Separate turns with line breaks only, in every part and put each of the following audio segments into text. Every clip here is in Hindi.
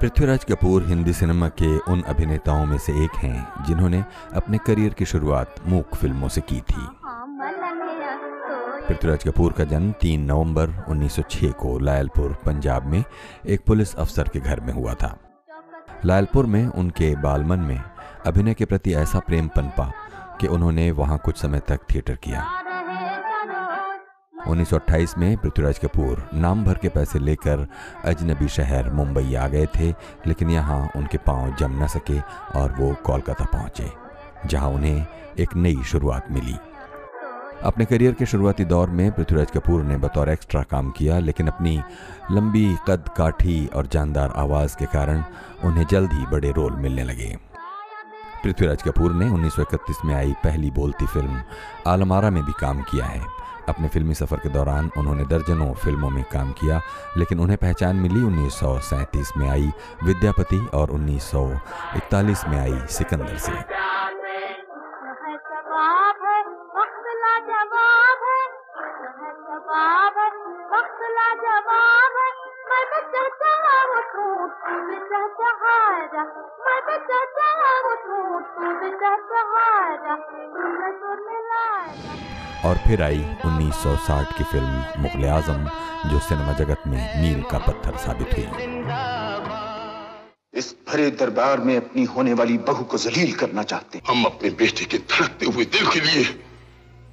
पृथ्वीराज कपूर हिंदी सिनेमा के उन अभिनेताओं में से एक हैं जिन्होंने अपने करियर की शुरुआत मूक फ़िल्मों से की थी। पृथ्वीराज कपूर का जन्म 3 नवंबर 1906 को लायलपुर पंजाब में एक पुलिस अफसर के घर में हुआ था। लायलपुर में उनके बालमन में अभिनय के प्रति ऐसा प्रेम पनपा कि उन्होंने वहाँ कुछ समय तक थिएटर किया। 1928 में पृथ्वीराज कपूर नाम भर के पैसे लेकर अजनबी शहर मुंबई आ गए थे, लेकिन यहाँ उनके पाँव जम न सके और वो कोलकाता पहुँचे, जहाँ उन्हें एक नई शुरुआत मिली। अपने करियर के शुरुआती दौर में पृथ्वीराज कपूर ने बतौर एक्स्ट्रा काम किया, लेकिन अपनी लंबी कद काठी और जानदार आवाज़ के कारण उन्हें जल्द ही बड़े रोल मिलने लगे। पृथ्वीराज कपूर ने 1931 में आई पहली बोलती फ़िल्म आलमारा में भी काम किया है। अपने फिल्मी सफ़र के दौरान उन्होंने दर्जनों फ़िल्मों में काम किया, लेकिन उन्हें पहचान मिली उन्नीस सौ सैंतीस में आई विद्यापति और 1941 में आई सिकंदर से। और फिर आई 1960 की फ़िल्म मुगल आज़म जो सिनेमा जगत में मील का पत्थर साबित हुई।
इस भरे दरबार में अपनी होने वाली बहू को जलील करना चाहते
हम अपने बेटे के धड़कते हुए दिल के लिए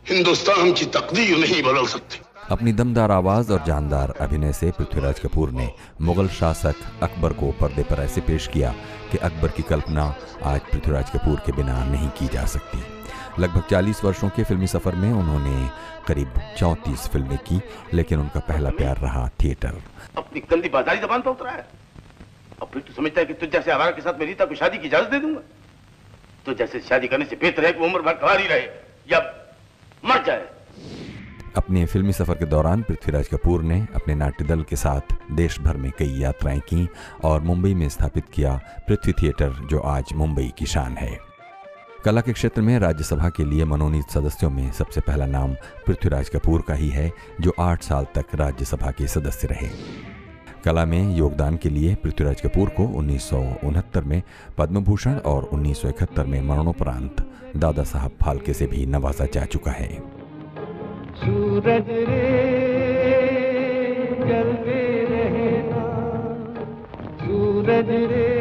हिंदुस्तान की तकदीर नहीं बदल सकते।
अपनी दमदार आवाज़ और जानदार अभिनय से पृथ्वीराज कपूर ने मुगल शासक अकबर को पर्दे पर ऐसे पेश किया कि अकबर की कल्पना आज पृथ्वीराज कपूर के बिना नहीं की जा सकती। लगभग 40 वर्षों के फिल्मी सफ़र में उन्होंने करीब 34 फ़िल्में की, लेकिन उनका पहला प्यार रहा थिएटर।
अपनी गंदी बाजारी जबान पर उतरा है। अब फिर तू समझता है कि तुझ जैसे आवारा के साथ मेरी को शादी की इजाज़त दे दूँगा। तो जैसे शादी करने से बेहतर है कि उम्र भर कवार रहे या मर जाए।
अपने फिल्मी सफ़र के दौरान पृथ्वीराज कपूर ने अपने नाट्य दल के साथ देश भर में कई यात्राएँ की और मुंबई में स्थापित किया पृथ्वी थिएटर, जो आज मुंबई की शान है। कला के क्षेत्र में राज्यसभा के लिए मनोनीत सदस्यों में सबसे पहला नाम पृथ्वीराज कपूर का ही है, जो आठ साल तक राज्यसभा के सदस्य रहे। कला में योगदान के लिए पृथ्वीराज कपूर को उन्नीस सौ उनहत्तर में पद्म भूषण और 1971 में मरणोपरांत दादा साहब फाल्के से भी नवाजा जा चुका है। सूरज रे जलते रहना। सूरज रे